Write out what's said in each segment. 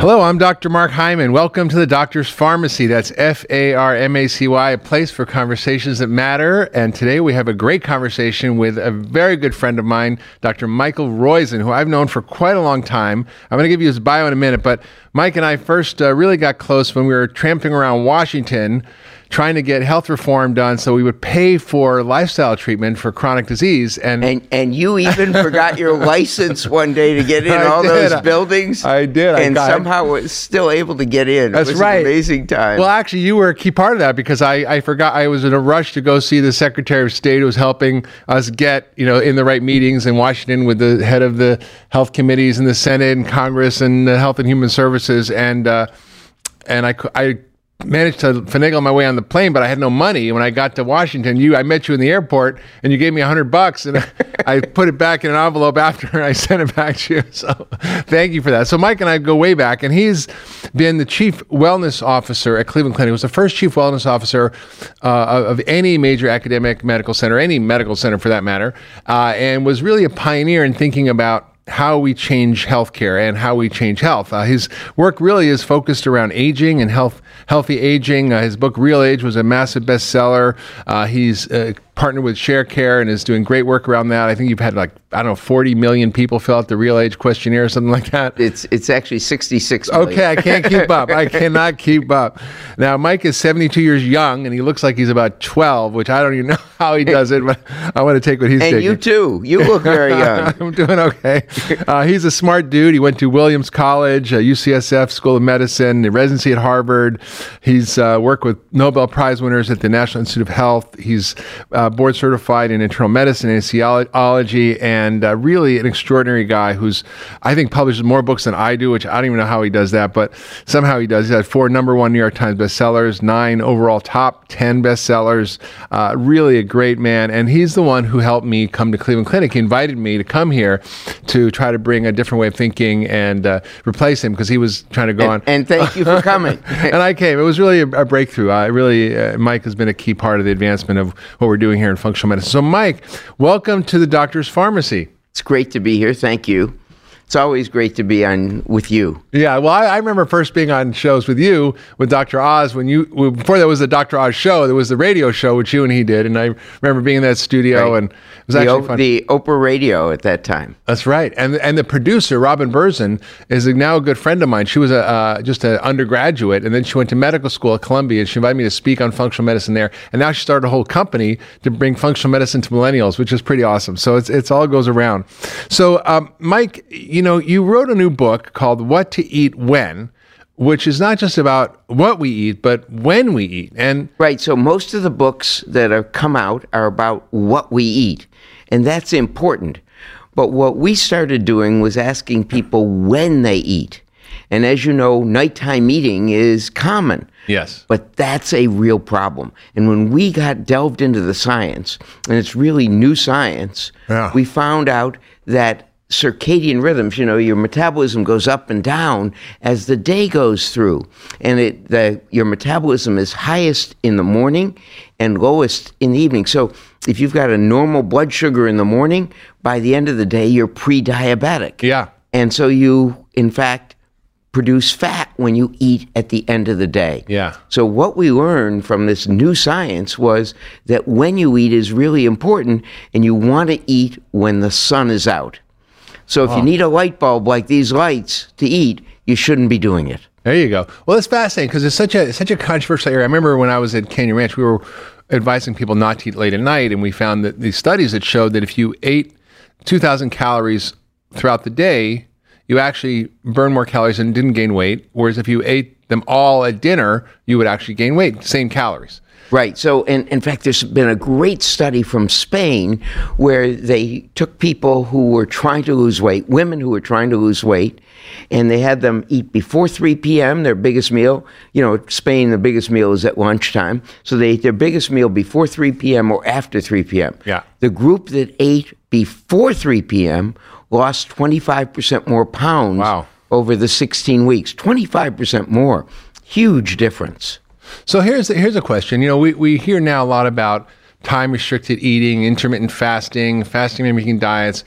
Hello, I'm Dr. Mark Hyman. Welcome to the Doctor's Farmacy. That's F A R M A C Y, a place for conversations that matter. And today we have a great conversation with a very good friend of mine, Dr. Michael Roizen, who I've known for quite a long time. I'm going to give you his bio in a minute, but Mike and I first uh, really got close when we were tramping around Washington trying to get health reform done so we would pay for lifestyle treatment for chronic disease and and, and you even forgot your license one day to get in I all did. those buildings I did. I and somehow was still able to get in That's it was right. an amazing time Well, actually, you were a key part of that because I, I forgot I was in a rush to go see the Secretary of State who was helping us get you know in the right meetings in Washington with the head of the health committees in the Senate and Congress and the Health and Human Services and uh, and I I managed to finagle my way on the plane, but I had no money. When I got to Washington, you I met you in the airport and you gave me a hundred bucks and I put it back in an envelope after and I sent it back to you. So thank you for that. So Mike and I go way back and he's been the chief wellness officer at Cleveland Clinic. He was the first chief wellness officer uh, of any major academic medical center, any medical center for that matter, uh, and was really a pioneer in thinking about how we change healthcare and how we change health. Uh, his work really is focused around aging and health, healthy aging. Uh, his book Real Age was a massive bestseller. Uh, he's uh, partnered with ShareCare and is doing great work around that. I think you've had like I don't know 40 million people fill out the Real Age questionnaire or something like that. it's it's actually 66 million. Okay, I can't keep up. I cannot keep up. Now, Mike is 72 years young, and he looks like he's about 12, which I don't even know how he does it, but I want to take what he's and taking. you too you look very young I'm doing okay. Uh, he's a smart dude. He went to Williams College, uh, UCSF School of Medicine, a residency at Harvard. He's uh, worked with Nobel Prize winners at the National Institute of Health. He's uh, board certified in internal medicine and anesthesiology, and uh, really an extraordinary guy who's, I think, publishes more books than I do, which I don't even know how he does that, but somehow he does. He's had four number one New York Times bestsellers, nine overall top 10 bestsellers. Uh, really a great man. And he's the one who helped me come to Cleveland Clinic. He invited me to come here to try to bring a different way of thinking and uh, replace him because he was trying to go on. and thank you for coming and I came. It was really a, a breakthrough. I really, uh, Mike has been a key part of the advancement of what we're doing here in functional medicine. So, Mike, welcome to the Doctor's Farmacy. it's great to be here thank you it's always great to be on with you Yeah, well, I, I remember first being on shows with you with Dr. Oz when you before there was the Dr. Oz show, there was the radio show which you and he did, and I remember being in that studio Right. and it was the, actually O- fun. the Oprah radio at that time That's right, and and the producer Robin Berzin is now a good friend of mine. She was a uh, just an undergraduate, and then she went to medical school at Columbia, and she invited me to speak on functional medicine there. And now she started a whole company to bring functional medicine to millennials, which is pretty awesome. So it's it's all goes around. So um, Mike, you know, you wrote a new book called "What to Eat When." Which is not just about what we eat, but when we eat. And Right. So most of the books that have come out are about what we eat, and that's important. But what we started doing was asking people when they eat. And as you know, nighttime eating is common. yes, But that's a real problem. And when we got delved into the science, and it's really new science, Yeah. we found out that circadian rhythms, you know, your metabolism goes up and down as the day goes through. And it the your metabolism is highest in the morning and lowest in the evening. So if you've got a normal blood sugar in the morning, by the end of the day you're pre-diabetic. yeah, And so you in fact produce fat when you eat at the end of the day. yeah. So what we learned from this new science was that when you eat is really important and you want to eat when the sun is out. So if you need a light bulb like these lights to eat, you shouldn't be doing it. There you go. Well, it's fascinating because it's such a such a controversial area. I remember when I was at Canyon Ranch, we were advising people not to eat late at night, and we found that these studies that showed that if you ate 2,000 calories throughout the day, you actually burn more calories and didn't gain weight. Whereas if you ate them all at dinner, you would actually gain weight, same calories. Right. So, in, in fact, there's been a great study from Spain where they took people who were trying to lose weight, women who were trying to lose weight, and they had them eat before 3 p.m., their biggest meal. You know, Spain, the biggest meal is at lunchtime. So they ate their biggest meal before 3 p.m. or after 3 p.m. Yeah. The group that ate before 3 p.m. lost 25% more pounds Wow. over the 16 weeks. 25% more. Huge difference. So here's here's a question. You know, we, we hear now a lot about time restricted eating, intermittent fasting, fasting mimicking diets,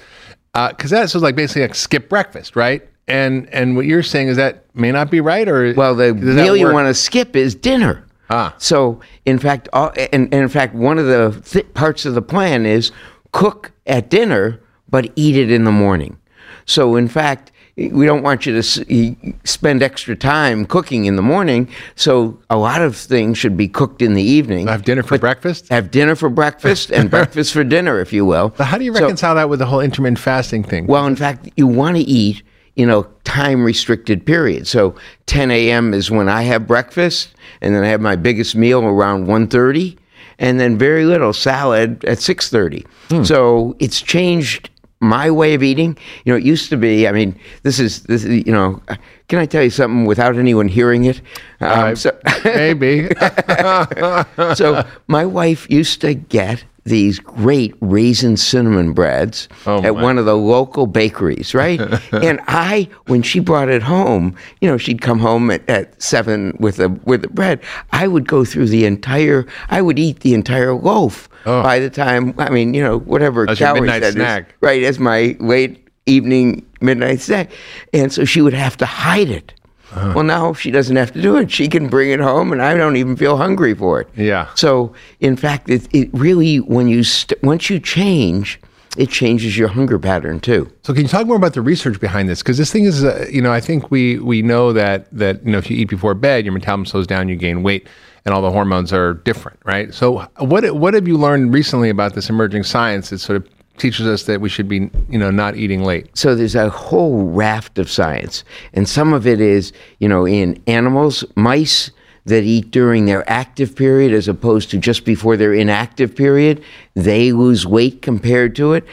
because that's sort like basically like skip breakfast, right? and and what you're saying is that may not be right, or Well, the meal you want to skip is dinner. Ah. So, in fact, all, and, and in fact, one of the th- parts of the plan is cook at dinner, but eat it in the morning. So, in fact, we don't want you to spend extra time cooking in the morning. So, a lot of things should be cooked in the evening. have dinner for breakfast. Have dinner for breakfast and breakfast for dinner, if you will. But how do you So- reconcile that with the whole intermittent fasting thing? well, in fact, you want to eat in a time restricted period. So 10 a.m. is when I have breakfast, and then I have my biggest meal around 1.30, and then very little salad at 6.30. Hmm. So it's changed my way of eating. You know, it used to be, I mean, this is, this is, you know, can I tell you something without anyone hearing it? Um, Uh, so, Maybe. so my wife used to get these great raisin cinnamon breads Oh, at my. one of the local bakeries, right? and I, when she brought it home, you know, she'd come home at, at seven with a with the bread. I would go through the entire. I would eat the entire loaf Oh. by the time. I mean, you know, whatever As calories midnight that is, snack. right? As my late evening midnight snack, and so she would have to hide it. Uh-huh. Well, now she doesn't have to do it. She can bring it home, and I don't even feel hungry for it. Yeah. So, in fact, it, it really when you st- once you change, it changes your hunger pattern too. So can you talk more about the research behind this? Because this thing is, uh, you know, I think we we know that that you know if you eat before bed, your metabolism slows down, you gain weight, and all the hormones are different, right? So what what have you learned recently about this emerging science that sort of teaches us that we should be, you know, not eating late? So there's a whole raft of science, and some of it is, you know, in animals, mice that eat during their active period as opposed to just before their inactive period, they lose weight compared to it.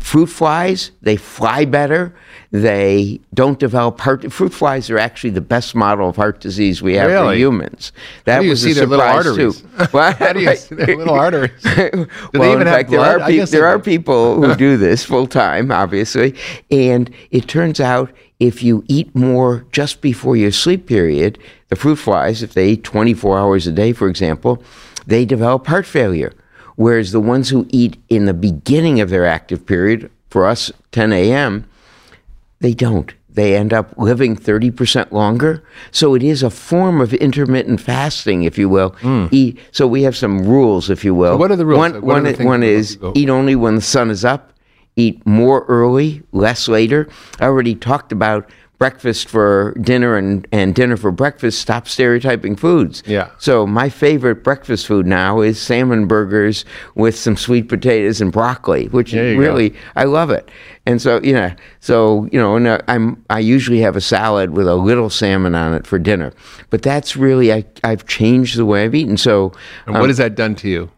Fruit flies, they fly better. They don't develop heart. Fruit flies are actually the best model of heart disease we have for humans. That do you was see a their little arteries? too. What? How do you see their little arteries? Do they well, even in have fact, there blood? are guess there are people who do this full time, obviously, and it turns out if you eat more just before your sleep period, the fruit flies, if they eat 24 hours a day, for example, they develop heart failure. Whereas the ones who eat in the beginning of their active period, for us, 10 a.m., they don't. They end up living 30% longer. So it is a form of intermittent fasting, if you will. Eat, so we have some rules, if you will. Hmm. what are the rules? One, What one, one is eat only when the sun is up, eat more early, less later. I already talked about breakfast for dinner and, and dinner for breakfast. Stop stereotyping foods. Yeah. So my favorite breakfast food now is salmon burgers with some sweet potatoes and broccoli, which you go. really I love it. And so you know, so you know, and uh, I'm I usually have a salad with a little salmon on it for dinner. But that's really I I've changed the way I've eaten. So And what has that done to you?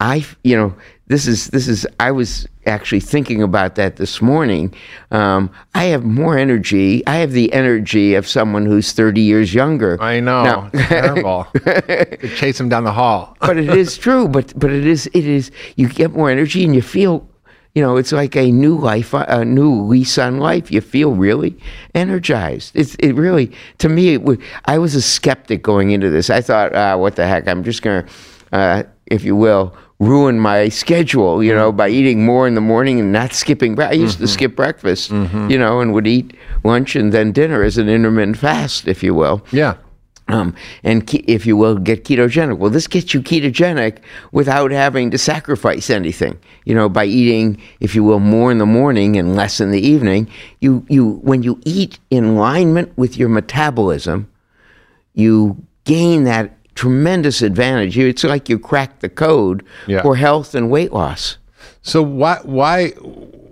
I, you know, this is this is. I was actually thinking about that this morning. Um, I have more energy. I have the energy of someone who's thirty years younger. I know, Now- terrible. chase him down the hall. but it is true. But but it is it is. You get more energy and you feel. You know, it's like a new life, a new lease on life. You feel really energized. It's it really to me. It would, I was a skeptic going into this. I thought, ah, what the heck? I'm just gonna, uh, if you will, ruin my schedule. You know, by mm-hmm. eating more in the morning and not skipping. bre- I used to mm-hmm. skip breakfast. Mm-hmm. You know, and would eat lunch and then dinner as an intermittent fast, if you will Yeah. um, and ke- if you will get ketogenic. Well, this gets you ketogenic without having to sacrifice anything. You know, by eating, if you will, more in the morning and less in the evening. You you when you eat in alignment with your metabolism, you gain that tremendous advantage. It's like you crack the code Yeah. for health and weight loss. So why why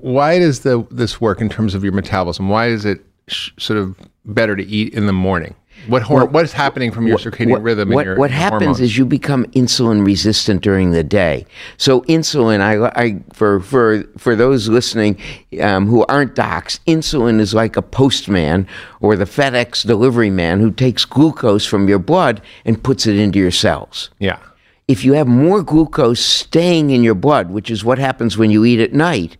why does the this work in terms of your metabolism? Why is it sh- sort of better to eat in the morning? What hor- what is happening from your circadian what, rhythm? What, your, what happens hormones? is you become insulin resistant during the day. So insulin, I, I for for for those listening um, who aren't docs, insulin is like a postman or the FedEx delivery man who takes glucose from your blood and puts it into your cells yeah. if you have more glucose staying in your blood, which is what happens when you eat at night,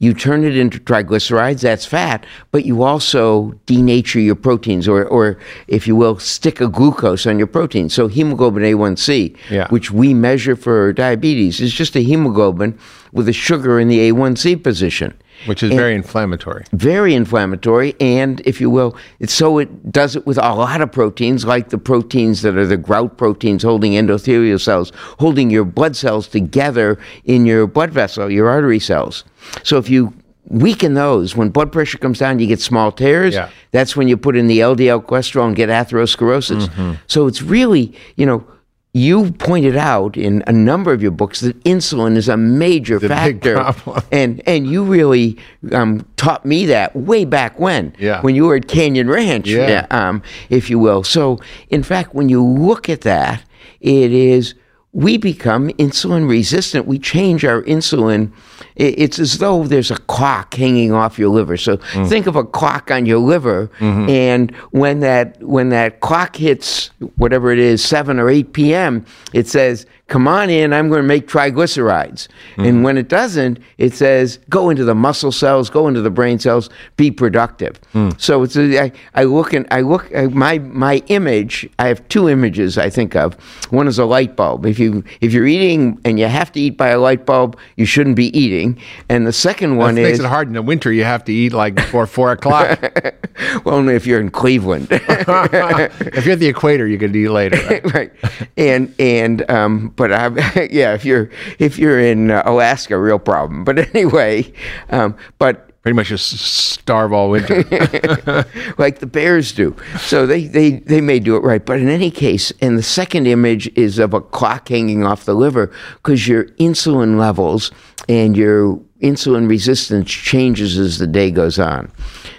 you turn it into triglycerides, that's fat, but you also denature your proteins, or, or if you will, stick a glucose on your protein. So hemoglobin A1C, Yeah. which we measure for diabetes, is just a hemoglobin with a sugar in the A1C position. Which is very inflammatory. very inflammatory and if you will it's so it does it with a lot of proteins like the proteins that are the grout proteins holding endothelial cells holding your blood cells together in your blood vessel your artery cells so if you weaken those when blood pressure comes down you get small tears Yeah. that's when you put in the ldl cholesterol and get atherosclerosis Mm-hmm. so it's really you know you pointed out in a number of your books that insulin is a major big factor and and you really um, taught me that way back when Yeah. when you were at Canyon Ranch Yeah. um, if you will so in fact when you look at that it is we become insulin resistant we change our insulin it's as though there's a clock hanging off your liver so Mm. think of a clock on your liver Mm-hmm. and when that when that clock hits whatever it is 7 or 8 p.m it says come on in i'm going to make triglycerides Mm-hmm. and when it doesn't it says go into the muscle cells go into the brain cells be productive Mm. so it's a, I, I look and i look uh, my my image i have two images i think of one is a light bulb if you if you're eating and you have to eat by a light bulb you shouldn't be eating and the second one makes is it hard in the winter. You have to eat like before four o'clock. well only if you're in cleveland if you're at the equator, you could eat later. right? right and and um but i yeah if you're if you're in uh, alaska real problem but anyway um but Pretty much just starve all winter. like the bears do. So they, they, they may do it right. But in any case, and the second image is of a clock hanging off the liver because your insulin levels and your insulin resistance changes as the day goes on.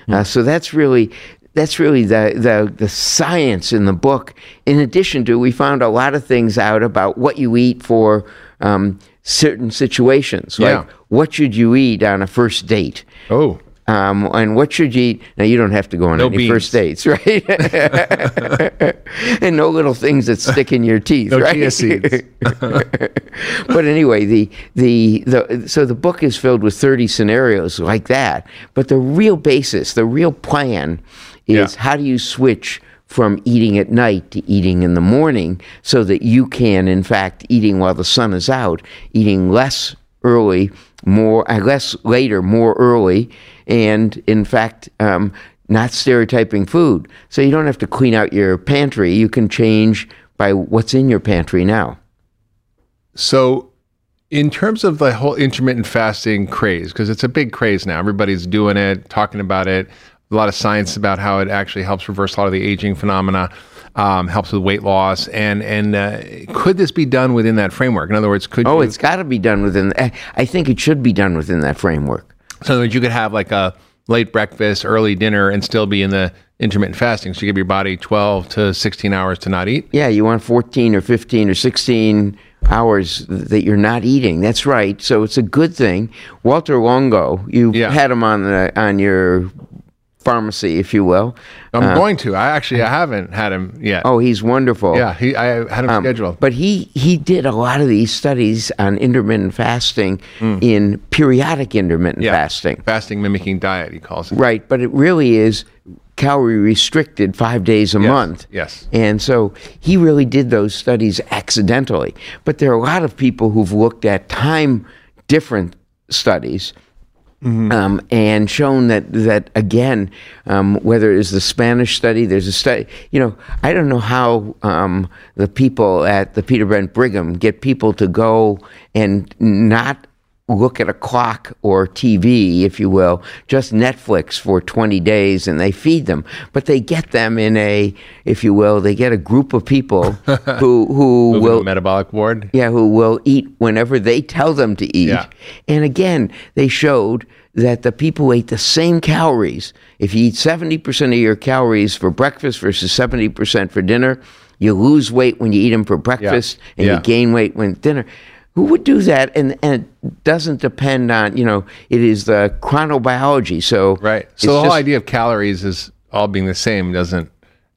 Uh, so that's really that's really the, the the science in the book. In addition to, we found a lot of things out about what you eat for um, certain situations. Like Yeah. what should you eat on a first date? oh, Um, and what should you eat? Now, you don't have to go on No any beans. first dates, right? and no little things that stick in your teeth, No right? chia seeds. but anyway, the, the, the, so the book is filled with 30 scenarios like that. But the real basis, the real plan is Yeah. how do you switch from eating at night to eating in the morning so that you can, in fact, eating while the sun is out, eating less early, more, uh, less later, more early, and in fact, um, not stereotyping food. So you don't have to clean out your pantry. You can change by what's in your pantry now. So, in terms of the whole intermittent fasting craze, because it's a big craze now, everybody's doing it, talking about it. A lot of science about how it actually helps reverse a lot of the aging phenomena, um, helps with weight loss, and and uh, could this be done within that framework? In other words, could Oh, you, it's got to be done within. I- I think it should be done within that framework. so in other words, you could have like a late breakfast, early dinner, and still be in the intermittent fasting. So you give your body twelve to sixteen hours to not eat. Yeah, you want 14 or 15 or 16 hours that you're not eating. That's right. So it's a good thing. Walter Longo, you Yeah. had him on the on your pharmacy, if you will. I'm uh, going to. I actually I haven't had him yet. Oh, he's wonderful. yeah, he, I had him um, scheduled. But he he did a lot of these studies on intermittent fasting hmm. in periodic intermittent. Yeah. fasting. Fasting mimicking diet, he calls it. Right, but it really is calorie restricted five days a month. yes. And so he really did those studies accidentally. But there are a lot of people who've looked at time different studies. Um, and shown that that again, um, whether it's the Spanish study, there's a study. You know, I don't know how um, the people at the Peter Bent Brigham get people to go and not look at a clock or TV, if you will, just Netflix for 20 days and they feed them. But they get them in a, if you will, they get a group of people who, who will a metabolic ward. yeah, who will eat whenever they tell them to eat. Yeah. And again, they showed that the people ate the same calories, if you eat 70% of your calories for breakfast versus 70% for dinner, you lose weight when you eat them for breakfast and Yeah. you gain weight when dinner. Who would do that? And, and it doesn't depend on, you know, it is the chronobiology. So, Right. So the whole just- idea of calories is all being the same doesn't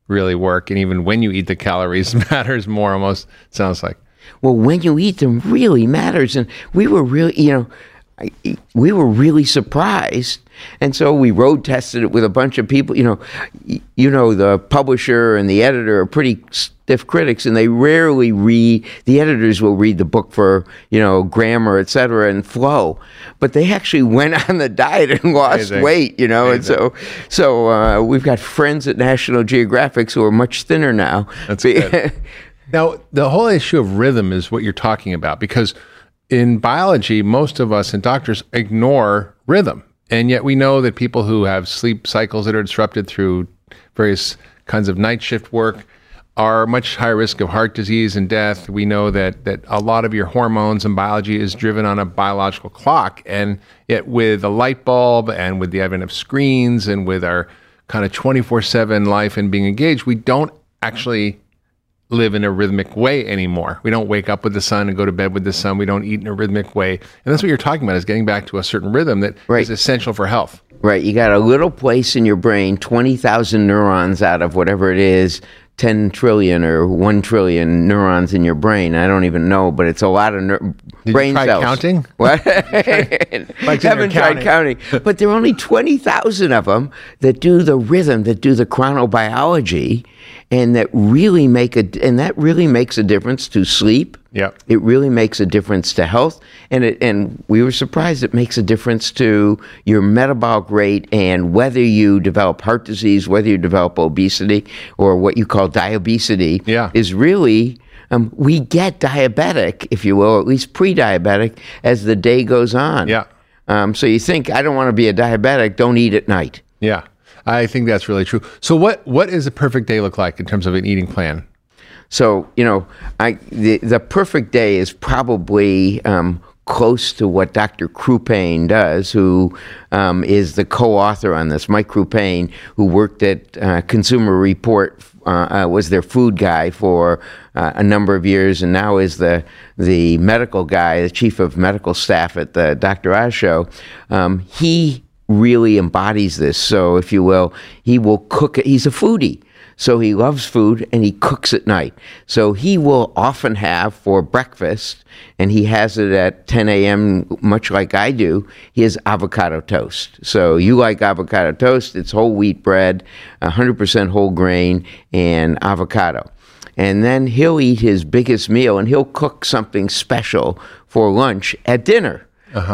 really work. And even when you eat the calories matters more almost sounds like. Well, when you eat them really matters. And we were really, you know, I, we were really surprised. And so we road tested it with a bunch of people. You know, you know, the publisher and the editor are pretty stiff critics, and they rarely read. The editors will read the book for you know grammar, et cetera, and flow, but they actually went on the diet and lost Amazing. weight. You know, Amazing. and so so uh, we've got friends at National Geographic who are much thinner now. That's good. Now, the whole issue of rhythm is what you're talking about because in biology, most of us and doctors ignore rhythm. And yet we know that people who have sleep cycles that are disrupted through various kinds of night shift work are much higher risk of heart disease and death. We know that that a lot of your hormones and biology is driven on a biological clock. And yet with a light bulb and with the advent of screens and with our kind of 24/7 life and being engaged, we don't actually live in a rhythmic way anymore. We don't wake up with the sun and go to bed with the sun. We don't eat in a rhythmic way. And that's what you're talking about is getting back to a certain rhythm that is Right. essential for health. Right. You got a little place in your brain, 20,000 neurons out of whatever it is, 10 trillion or 1 trillion neurons in your brain. I don't even know, but it's a lot of neur- brain try cells. counting? What? Like Haven't tried counting. But there are only 20,000 of them that do the rhythm, that do the chronobiology, and that really make a, and that really makes a difference to sleep. Yep. It really makes a difference to health, and it, and we were surprised it makes a difference to your metabolic rate and whether you develop heart disease, whether you develop obesity, or what you call diabesity. Yeah. is really um, we get diabetic, if you will, at least pre-diabetic, as the day goes on. Yeah. Um, so you think I don't want to be a diabetic? Don't eat at night. Yeah. I think that's really true. So what what does a perfect day look like in terms of an eating plan? So you know, I the the perfect day is probably um, close to what Dr. Crupain does, who um, is the co-author on this. Mike Crupain, who worked at uh, Consumer Report, uh, uh, was their food guy for uh, a number of years, and now is the the medical guy, the chief of medical staff at the Dr. Oz show. Um, he really embodies this. So, if you will, he will cook. He's a foodie. So he loves food and he cooks at night. So he will often have for breakfast, and he has it at 10 a.m., much like I do, his avocado toast. So you like avocado toast, it's whole wheat bread, 100% whole grain, and avocado. And then he'll eat his biggest meal and he'll cook something special for lunch at dinner.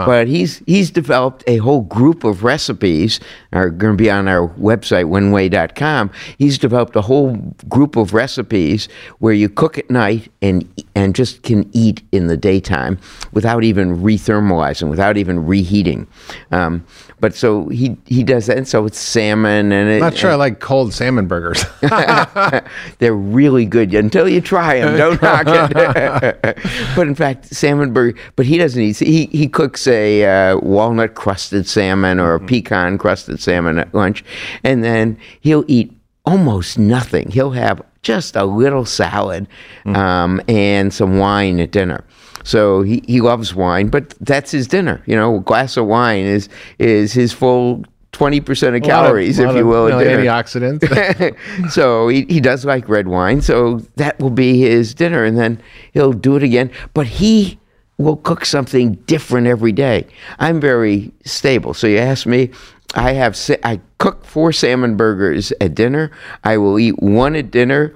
But he's he's developed a whole group of recipes are going to be on our website winway.com. He's developed a whole group of recipes where you cook at night and and just can eat in the daytime without even rethermalizing, without even reheating. Um, but so he he does that, and so it's salmon and it, Not sure I like cold salmon burgers. they're really good until you try them. Don't knock it. but in fact, salmon burger. But he doesn't eat. He he cooks a uh, walnut crusted salmon or a pecan crusted salmon at lunch, and then he'll eat almost nothing. He'll have just a little salad um, and some wine at dinner. So he, he loves wine, but that's his dinner. You know, a glass of wine is is his full twenty percent of lot of- calories, if you of, will, at know, dinner. antioxidants. so he, he does like red wine, so that will be his dinner, and then he'll do it again. But he will cook something different every day. I'm very stable. So you ask me, I have I cook four salmon burgers at dinner. I will eat one at dinner.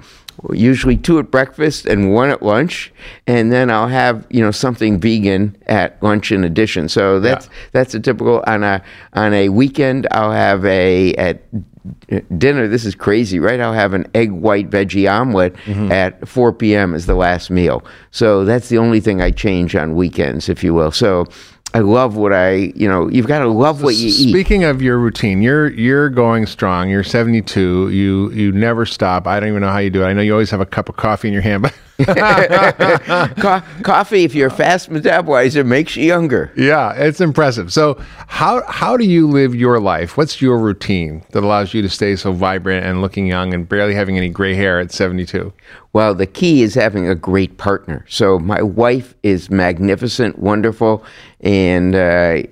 Usually two at breakfast and one at lunch, and then I'll have you know something vegan at lunch in addition. So that's that's a typical on a on a weekend. I'll have a at dinner. This is crazy, right? I'll have an egg white veggie omelet mm-hmm. at 4 p.m. as the last meal. So that's the only thing I change on weekends, if you will. So I love what I, you know, you've got to love what you eat. Speaking of your routine, you're you're going strong. You're 72. You you never stop. I don't even know how you do it. I know you always have a cup of coffee in your hand, but Co- coffee, if you're a fast metabolizer, makes you younger. yeah, it's impressive. So how how do you live your life? What's your routine that allows you to stay so vibrant and looking young and barely having any gray hair at 72? Well, the key is having a great partner. So my wife is magnificent, wonderful, and uh,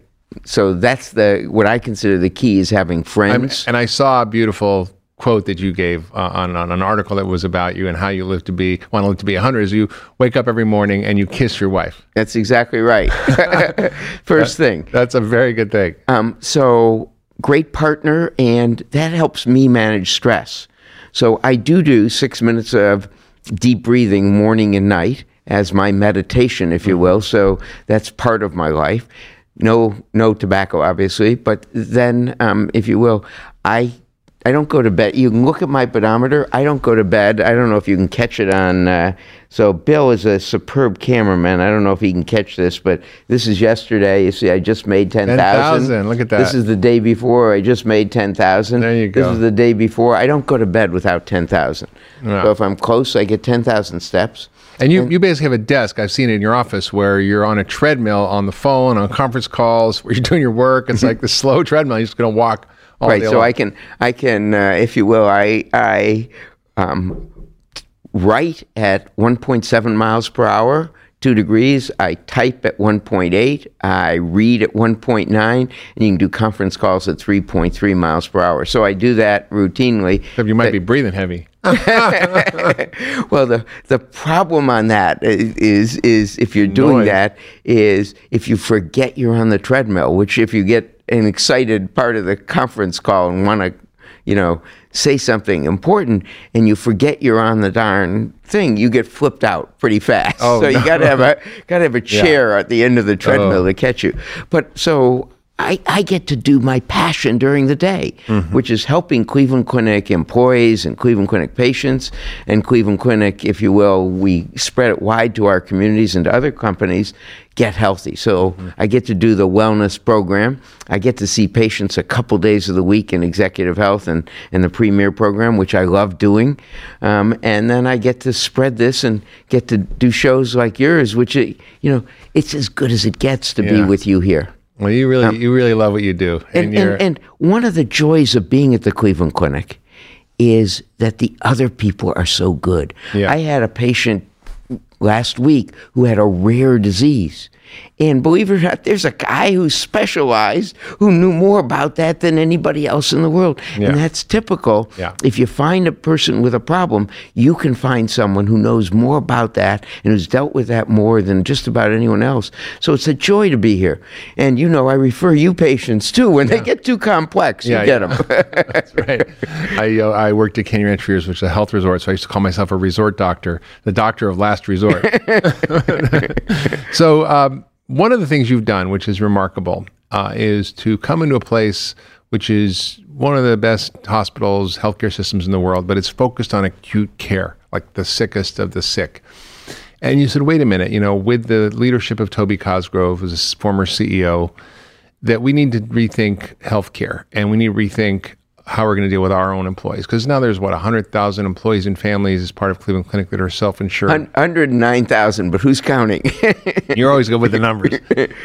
so that's the what I consider the key is having I'm, friends. and I saw a beautiful quote that you gave uh, on, on an article that was about you and how you live to be want to live to be 100 is you wake up every morning and you kiss your wife. That's exactly right. First thing. That's a very good thing. Um, so great partner, and that helps me manage stress. So I do do six minutes of deep breathing morning and night as my meditation, if you will. So that's part of my life. No, no tobacco, obviously, but then, um, if you will, I I don't go to bed. You can look at my pedometer. I don't go to bed. I don't know if you can catch it on. Uh, so Bill is a superb cameraman. I don't know if he can catch this, but this is yesterday. You see, I just made ten thousand. 10,000. Look at that. This is the day before. I just made ten thousand. There you go. This is the day before. I don't go to bed without ten thousand. Yeah. So if I'm close, I get ten thousand steps. And you, you basically have a desk. I've seen it in your office where you're on a treadmill on the phone, on conference calls, where you're doing your work. It's like the slow treadmill. You're just going to walk right so long. i can i can uh, if you will i i um, write at 1.7 miles per hour two degrees i type at 1.8 i read at 1.9 and you can do conference calls at 3.3 miles per hour so i do that routinely Except you might be breathing heavy. well, the the problem on that is is, is if you're doing Noise. that is if you forget you're on the treadmill, which if you get an excited part of the conference call and want to, you know, say something important and you forget you're on the darn thing, you get flipped out pretty fast. Oh, so you got to have a got to have a chair at the end of the treadmill oh. to catch you. But so I, I get to do my passion during the day, which is helping Cleveland Clinic employees and Cleveland Clinic patients. And Cleveland Clinic, if you will, we spread it wide to our communities and to other companies, get healthy. So I get to do the wellness program. I get to see patients a couple days of the week in executive health and, and the premier program, which I love doing. Um, and then I get to spread this and get to do shows like yours, which, you know, it's as good as it gets to be with you here. Well, you really um, you really love what you do, and, And, and, and one of the joys of being at the Cleveland Clinic is that the other people are so good. Yeah. I had a patient last week who had a rare disease. And believe it or not, there's a guy who specialized who knew more about that than anybody else in the world. Yeah. And that's typical. Yeah. If you find a person with a problem, you can find someone who knows more about that and who's dealt with that more than just about anyone else. So it's a joy to be here. And you know, I refer you patients too. When they get too complex, Yeah, you get yeah. them. That's right. I uh, I worked at Canyon Ranch for years, which is a health resort. So I used to call myself a resort doctor, the doctor of last resort. so um, one of the things you've done, which is remarkable, uh, is to come into a place which is one of the best hospitals, healthcare systems in the world, but it's focused on acute care, like the sickest of the sick. And you said, wait a minute, you know, with the leadership of Toby Cosgrove, who's a former CEO, that we need to rethink healthcare and we need to rethink how we're going to deal with our own employees. Because now there's what, 100,000 employees and families as part of Cleveland Clinic that are self insured. 109,000, but who's counting? You're always good with the numbers.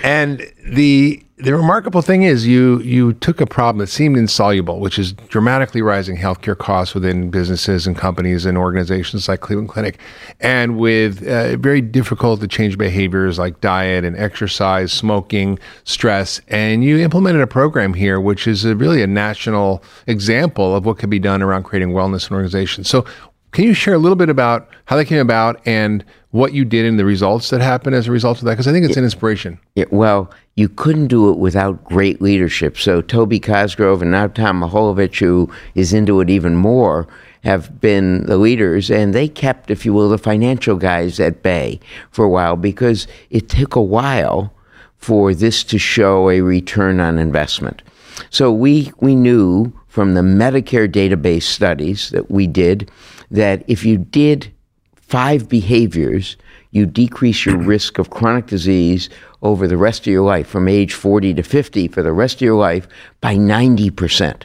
and the the remarkable thing is you you took a problem that seemed insoluble, which is dramatically rising healthcare costs within businesses and companies and organizations like Cleveland Clinic, and with uh, very difficult to change behaviors like diet and exercise, smoking, stress, and you implemented a program here which is a, really a national example of what could be done around creating wellness in organizations. So can you share a little bit about how that came about and what you did and the results that happened as a result of that? Because I think it's an inspiration. Yeah, well, you couldn't do it without great leadership. So Toby Cosgrove and now Tom Mihaljevic, who is into it even more, have been the leaders, and they kept, if you will, the financial guys at bay for a while because it took a while for this to show a return on investment. So we we knew from the Medicare database studies that we did that if you did five behaviors, you decrease your risk of chronic disease over the rest of your life, from age 40 to 50, for the rest of your life, by 90%.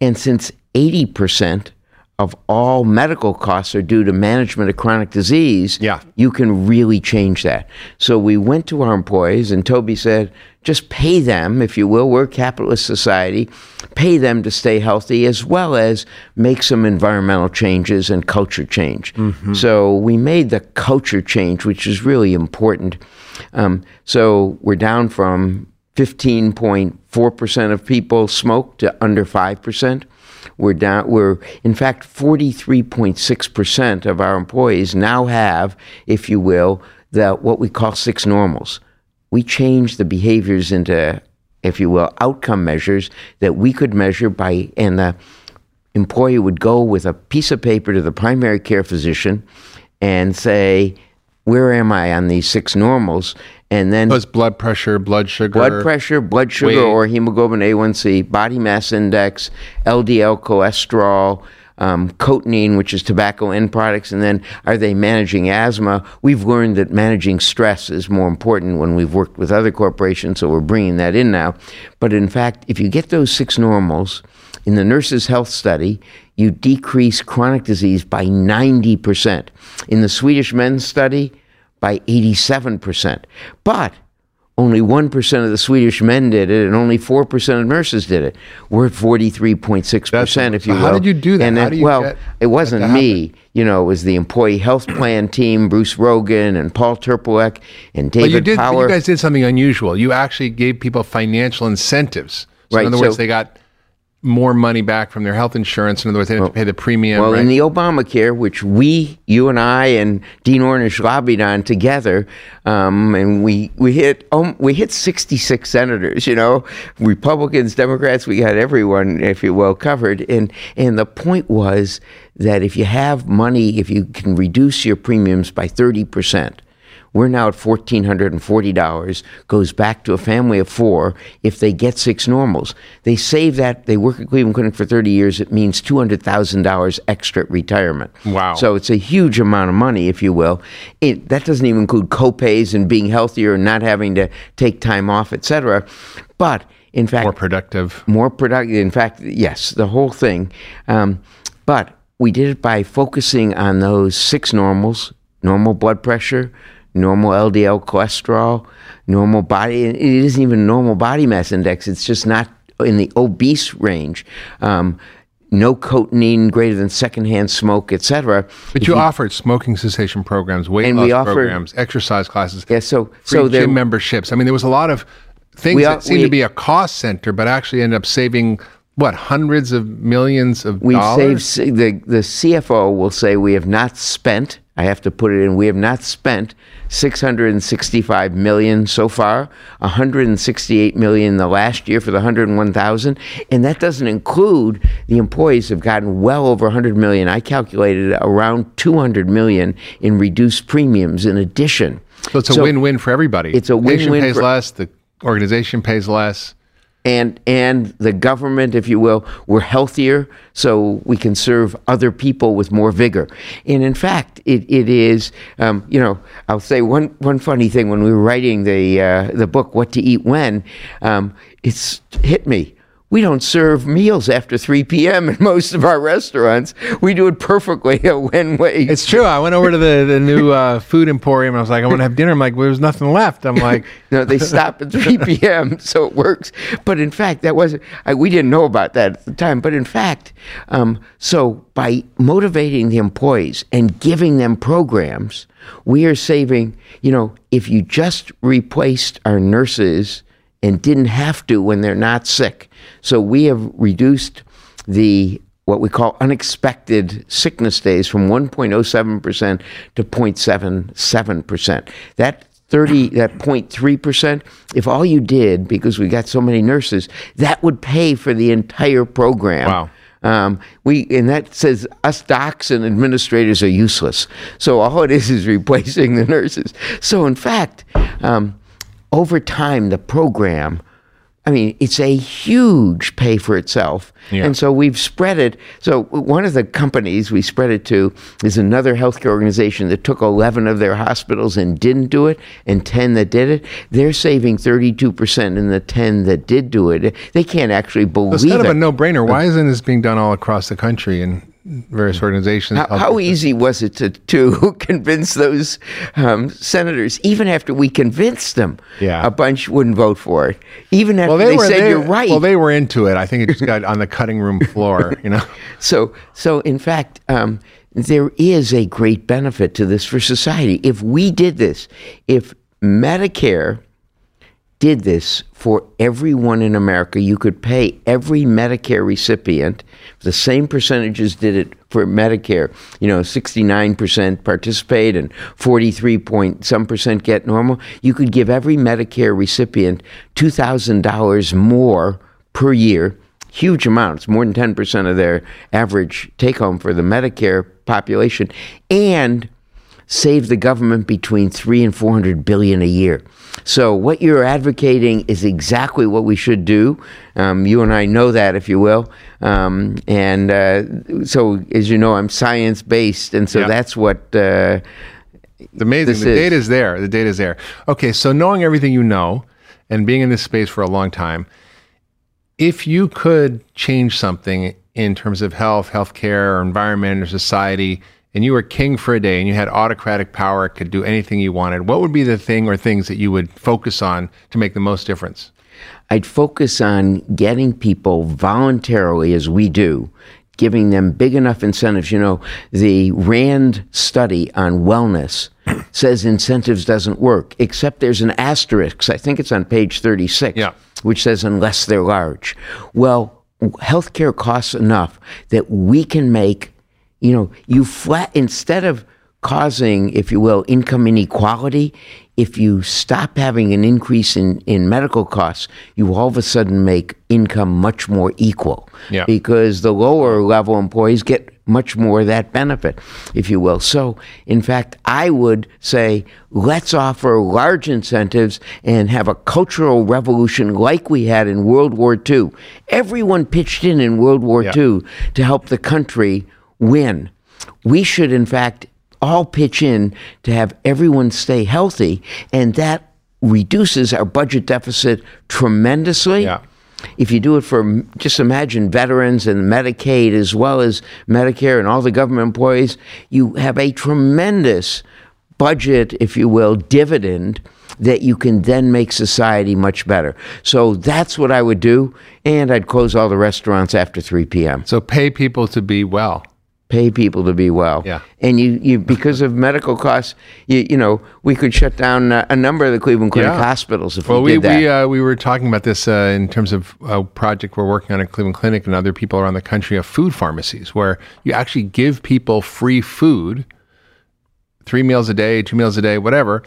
And since 80% of all medical costs are due to management of chronic disease, Yeah. you can really change that. So we went to our employees, and Toby said, just pay them, if you will, we're a capitalist society, pay them to stay healthy as well as make some environmental changes and culture change. So we made the culture change, which is really important. Um, so we're down from 15.4% of people smoke to under 5%. we're down. We're in fact 43.6 percent of our employees now have, if you will, the what we call six normals. We changed the behaviors into, if you will, outcome measures that we could measure by, and the employee would go with a piece of paper to the primary care physician and say, "Where am I on these six normals?" And then Was blood pressure, blood sugar, blood pressure, blood sugar, weight. or hemoglobin A1C, body mass index, LDL cholesterol, um, cotinine, which is tobacco end products, and then are they managing asthma? We've learned that managing stress is more important when we've worked with other corporations, so we're bringing that in now. But in fact, if you get those six normals in the nurses' health study, you decrease chronic disease by 90%. In the Swedish men's study, by 87%. But only 1% of the Swedish men did it, and only 4% of nurses did it. We're at 43.6%, if you will. how did you do that? And then- do well, it wasn't me. You know, it was the employee health plan team, Bruce Rogen and Paul Terpeluk and David But you did. but You guys did something unusual. You actually gave people financial incentives. So Right, In other so- words, they got more money back from their health insurance. In other words, they didn't have to pay the premium. Well, right? in the Obamacare, which we, you and I, and Dean Ornish lobbied on together, um, and we we hit um, we hit 66 senators. You know, Republicans, Democrats, we got everyone, if you will, covered. And and the point was that if you have money, if you can reduce your premiums by 30 percent. We're now at fourteen hundred and forty dollars. Goes back to a family of four if they get six normals. They save that. They work at Cleveland Clinic for thirty years. It means two hundred thousand dollars extra at retirement. Wow. So it's a huge amount of money, if you will. It, that doesn't even include copays and being healthier and not having to take time off, etc. But in fact, more productive. more productive. In fact, yes, the whole thing. Um, but we did it by focusing on those six normals: normal blood pressure, normal LDL cholesterol, normal body. It isn't even normal body mass index. It's just not in the obese range. Um, no cotinine greater than secondhand smoke, etc. But you offered smoking cessation programs, weight loss offered- programs, exercise classes, Yeah, so free so there, gym memberships. I mean, there was a lot of things We that seemed we- to be a cost center, but actually ended up saving what hundreds of millions of We've dollars. saved the the CFO will say we have not spent. I have to put it in. We have not spent 665 million so far. 168 million the last year for the 101,000, and that doesn't include the employees have gotten well over 100 million. I calculated around 200 million in reduced premiums in addition. so it's a win-win for everybody. It's a Patient win-win pays for- less. The organization pays less. And and the government, if you will, we're healthier, so we can serve other people with more vigor. And in fact, it, it is, um, you know, I'll say one one funny thing when we were writing the uh, the book, What to Eat When, um, it's hit me. We don't serve meals after 3 p.m. in most of our restaurants. We do it perfectly at when way. It's true. I went over to the, the new uh, food emporium. And I was like, I want to have dinner. I'm like, well, there's nothing left. I'm like, No, they stop at 3 p.m., so it works. But in fact, that wasn't, I, we didn't know about that at the time. But in fact, um, so by motivating the employees and giving them programs, we are saving, you know, if you just replaced our nurses and didn't have to when they're not sick. So we have reduced the what we call unexpected sickness days from 1.07% to 0.77%. That 30 that 0.3% if all you did because we got so many nurses that would pay for the entire program Wow. um, we and that says us docs and administrators are useless. So all it is is replacing the nurses. So in fact, um, over time, the program. I mean, it's a huge pay for itself. Yeah. And so we've spread it. So one of the companies we spread it to is another healthcare organization that took 11 of their hospitals and didn't do it, and 10 that did it. They're saving 32% in the 10 that did do it. They can't actually believe it. it's kind of it. a no-brainer. Why uh, isn't this being done all across the country in various organizations? How, how easy was it to, to convince those um, senators? Even after we convinced them, Yeah. a bunch wouldn't vote for it. Even after well, they, they, were. said they, you're right. Well, they were into it. I think it just got on the cutting room floor. You know. so, so in fact, um, there is a great benefit to this for society. If we did this, if Medicare did this for everyone in America, you could pay every Medicare recipient the same percentages did it for Medicare. You know, 69% participate and 43 point some percent get normal. You could give every Medicare recipient $2,000 more per year. Huge amounts, more than 10% of their average take home for the Medicare population, and save the government between three and 400 billion a year. So what you're advocating is exactly what we should do. Um, you and I know that, if you will. Um, and uh, so, as you know, I'm science based, and so Yeah. that's what. Uh, It's amazing. This the is- data is there. The data is there. Okay, so knowing everything you know and being in this space for a long time, if you could change something in terms of health, healthcare, or environment, or society, and you were king for a day and you had autocratic power, could do anything you wanted, what would be the thing or things that you would focus on to make the most difference? I'd focus on getting people voluntarily, as we do, giving them big enough incentives. You know, the RAND study on wellness says incentives doesn't work, except there's an asterisk. I think it's on page 36, Yeah. which says unless they're large. Well, healthcare costs enough that we can make, you know, you flat, instead of causing, if you will, income inequality, if you stop having an increase in, in medical costs, you all of a sudden make income much more equal. Yeah. Because the lower level employees get much more of that benefit, if you will. So, in fact, I would say let's offer large incentives and have a cultural revolution like we had in World War II. Everyone pitched in in World War Yeah. II to help the country win. We should, in fact, all pitch in to have everyone stay healthy, and that reduces our budget deficit tremendously. Yeah. If you do it for just imagine veterans and Medicaid as well as Medicare and all the government employees, you have a tremendous budget, if you will, dividend that you can then make society much better. So that's what I would do, and I'd close all the restaurants after 3 p.m So pay people to be well. Pay people to be well. Yeah. And you, you because of medical costs, you, you know, we could shut down uh, a number of the Cleveland Clinic Yeah. hospitals if Well, we we did that. Well we, uh, we were talking about this uh, in terms of a project we're working on at Cleveland Clinic and other people around the country of food pharmacies, where you actually give people free food, three meals a day, two meals a day, whatever,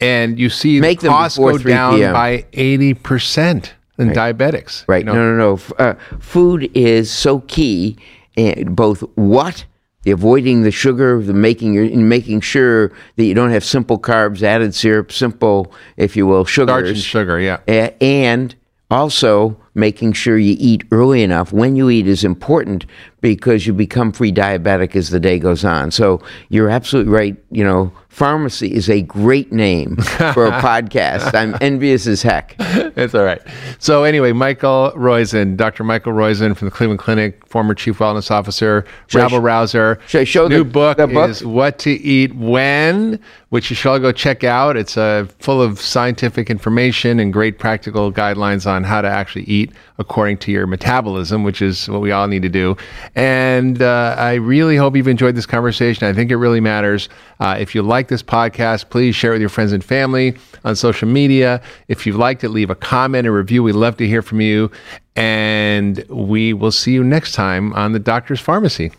and you see Make the costs go down p.m.. by eighty percent in diabetics. right. you know? No, no, no. Uh, food is so key, and both what the avoiding the sugar, the making your, making sure that you don't have simple carbs, added syrup, simple, if you will, sugars, Starch and sugar, yeah. And also making sure you eat early enough. When you eat is important because you become pre diabetic as the day goes on. So you're absolutely right. You know, farmacy is a great name for a podcast. I'm envious as heck. it's all right. So anyway, Michael Roizen, Dr. Michael Roizen from the Cleveland Clinic, former chief wellness officer, Should rabble sh- rouser. should I show New the- book, the book? is What to Eat When, which you should all go check out. It's uh, full of scientific information and great practical guidelines on how to actually eat according to your metabolism, which is what we all need to do. And uh, I really hope you've enjoyed this conversation. I think it really matters. Uh, if you like this podcast, please share it with your friends and family on social media. If you've liked it, leave a comment and review. We'd love to hear from you. And we will see you next time on the Doctor's Farmacy.